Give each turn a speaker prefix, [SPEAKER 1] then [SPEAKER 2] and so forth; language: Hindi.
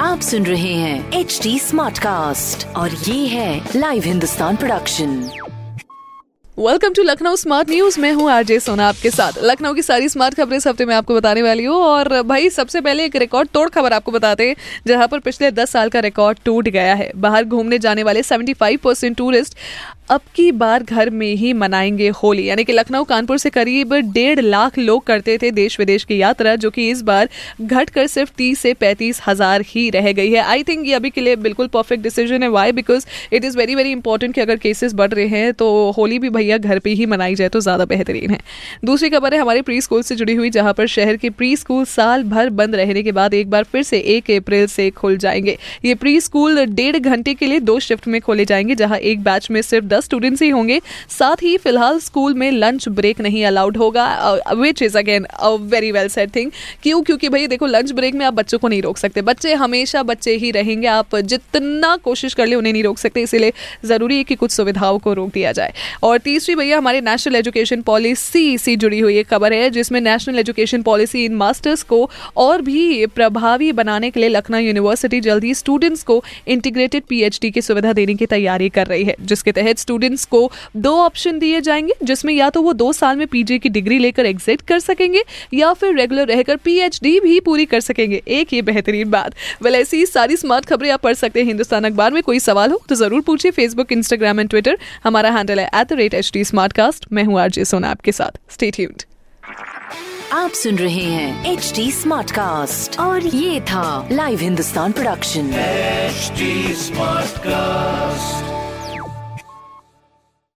[SPEAKER 1] आप सुन रहे हैं एच डी स्मार्ट कास्ट और ये है live Hindustan production
[SPEAKER 2] welcome to Lucknow smart news मैं हूँ आरजे सोना आपके साथ। लखनऊ की सारी स्मार्ट खबरें इस हफ़्ते में आपको बताने वाली हूँ और भाई, सबसे पहले एक रिकॉर्ड तोड़ खबर आपको बताते हैं, जहाँ पर पिछले 10 साल का रिकॉर्ड टूट गया है। बाहर घूमने जाने वाले 75 परसेंट टूरिस्ट अब की बार घर में ही मनाएँगे होली। यानी कि लखनऊ, कानपुर से करीब डेढ़ लाख लोग करते थे देश विदेश की यात्रा, जो कि इस बार घटकर सिर्फ़ तीस से पैंतीस हज़ार ही रह गई है। आई थिंक ये अभी के लिए बिल्कुल परफेक्ट डिसीज़न है। Why because it is very very important कि अगर केसेस बढ़ रहे हैं तो होली भी भैया घर पर ही मनाई जाए तो ज़्यादा बेहतरीन है। दूसरी खबर है हमारे प्री स्कूल से जुड़ी हुई, जहाँ पर शहर के प्री स्कूल साल भर बंद रहने के बाद एक बार फिर से एक अप्रैल से खुल जाएँगे। ये प्री स्कूल डेढ़ घंटे के लिए दो शिफ्ट में खोले जाएँगे, जहाँ एक बैच में सिर्फ़ दस स्टूडेंट्स ही होंगे। साथ ही फ़िलहाल स्कूल में लंच ब्रेक नहीं अलाउड होगा which is again a very well set thing क्यों? क्योंकि भाई देखो लंच ब्रेक में आप बच्चों को नहीं रोक सकते। बच्चे हमेशा बच्चे ही रहेंगे, आप जितना कोशिश कर ले उन्हें नहीं रोक सकते, इसीलिए ज़रूरी है कि कुछ सुविधाओं को रोक दिया जाए। और तीसरी भैया, हमारे नेशनल एजुकेशन पॉलिसी से जुड़ी हुई एक खबर है, जिसमें नेशनल एजुकेशन पॉलिसी इन मास्टर्स को और भी प्रभावी बनाने के लिए लखनऊ यूनिवर्सिटी जल्द ही स्टूडेंट्स को इंटीग्रेटेड पीएचडी की सुविधा देने की तैयारी कर रही है, जिसके तहत स्टूडेंट्स को दो ऑप्शन दिए जाएँगे जिसमें या तो वो दो साल में पीजी की डिग्री लेकर एग्जिट कर सकेंगे या फिर रेगुलर रहकर पीएचडी भी पूरी कर सकेंगे। एक ये बेहतरीन बात। वेल ऐसी सारी स्मार्ट खबरें आप पढ़ सकते हैं हिंदुस्तान अखबार में। कोई सवाल हो तो ज़रूर पूछिए फेसबुक इंस्टाग्राम एंड ट्विटर हमारा हैंडल है at the rate H D मैं हूँ आरजे सोना आपके साथ। स्टे ट्यून्ड
[SPEAKER 1] आप सुन रहे हैं एच डी स्मार्ट कास्ट और ये था live Hindustan production
[SPEAKER 3] smart cast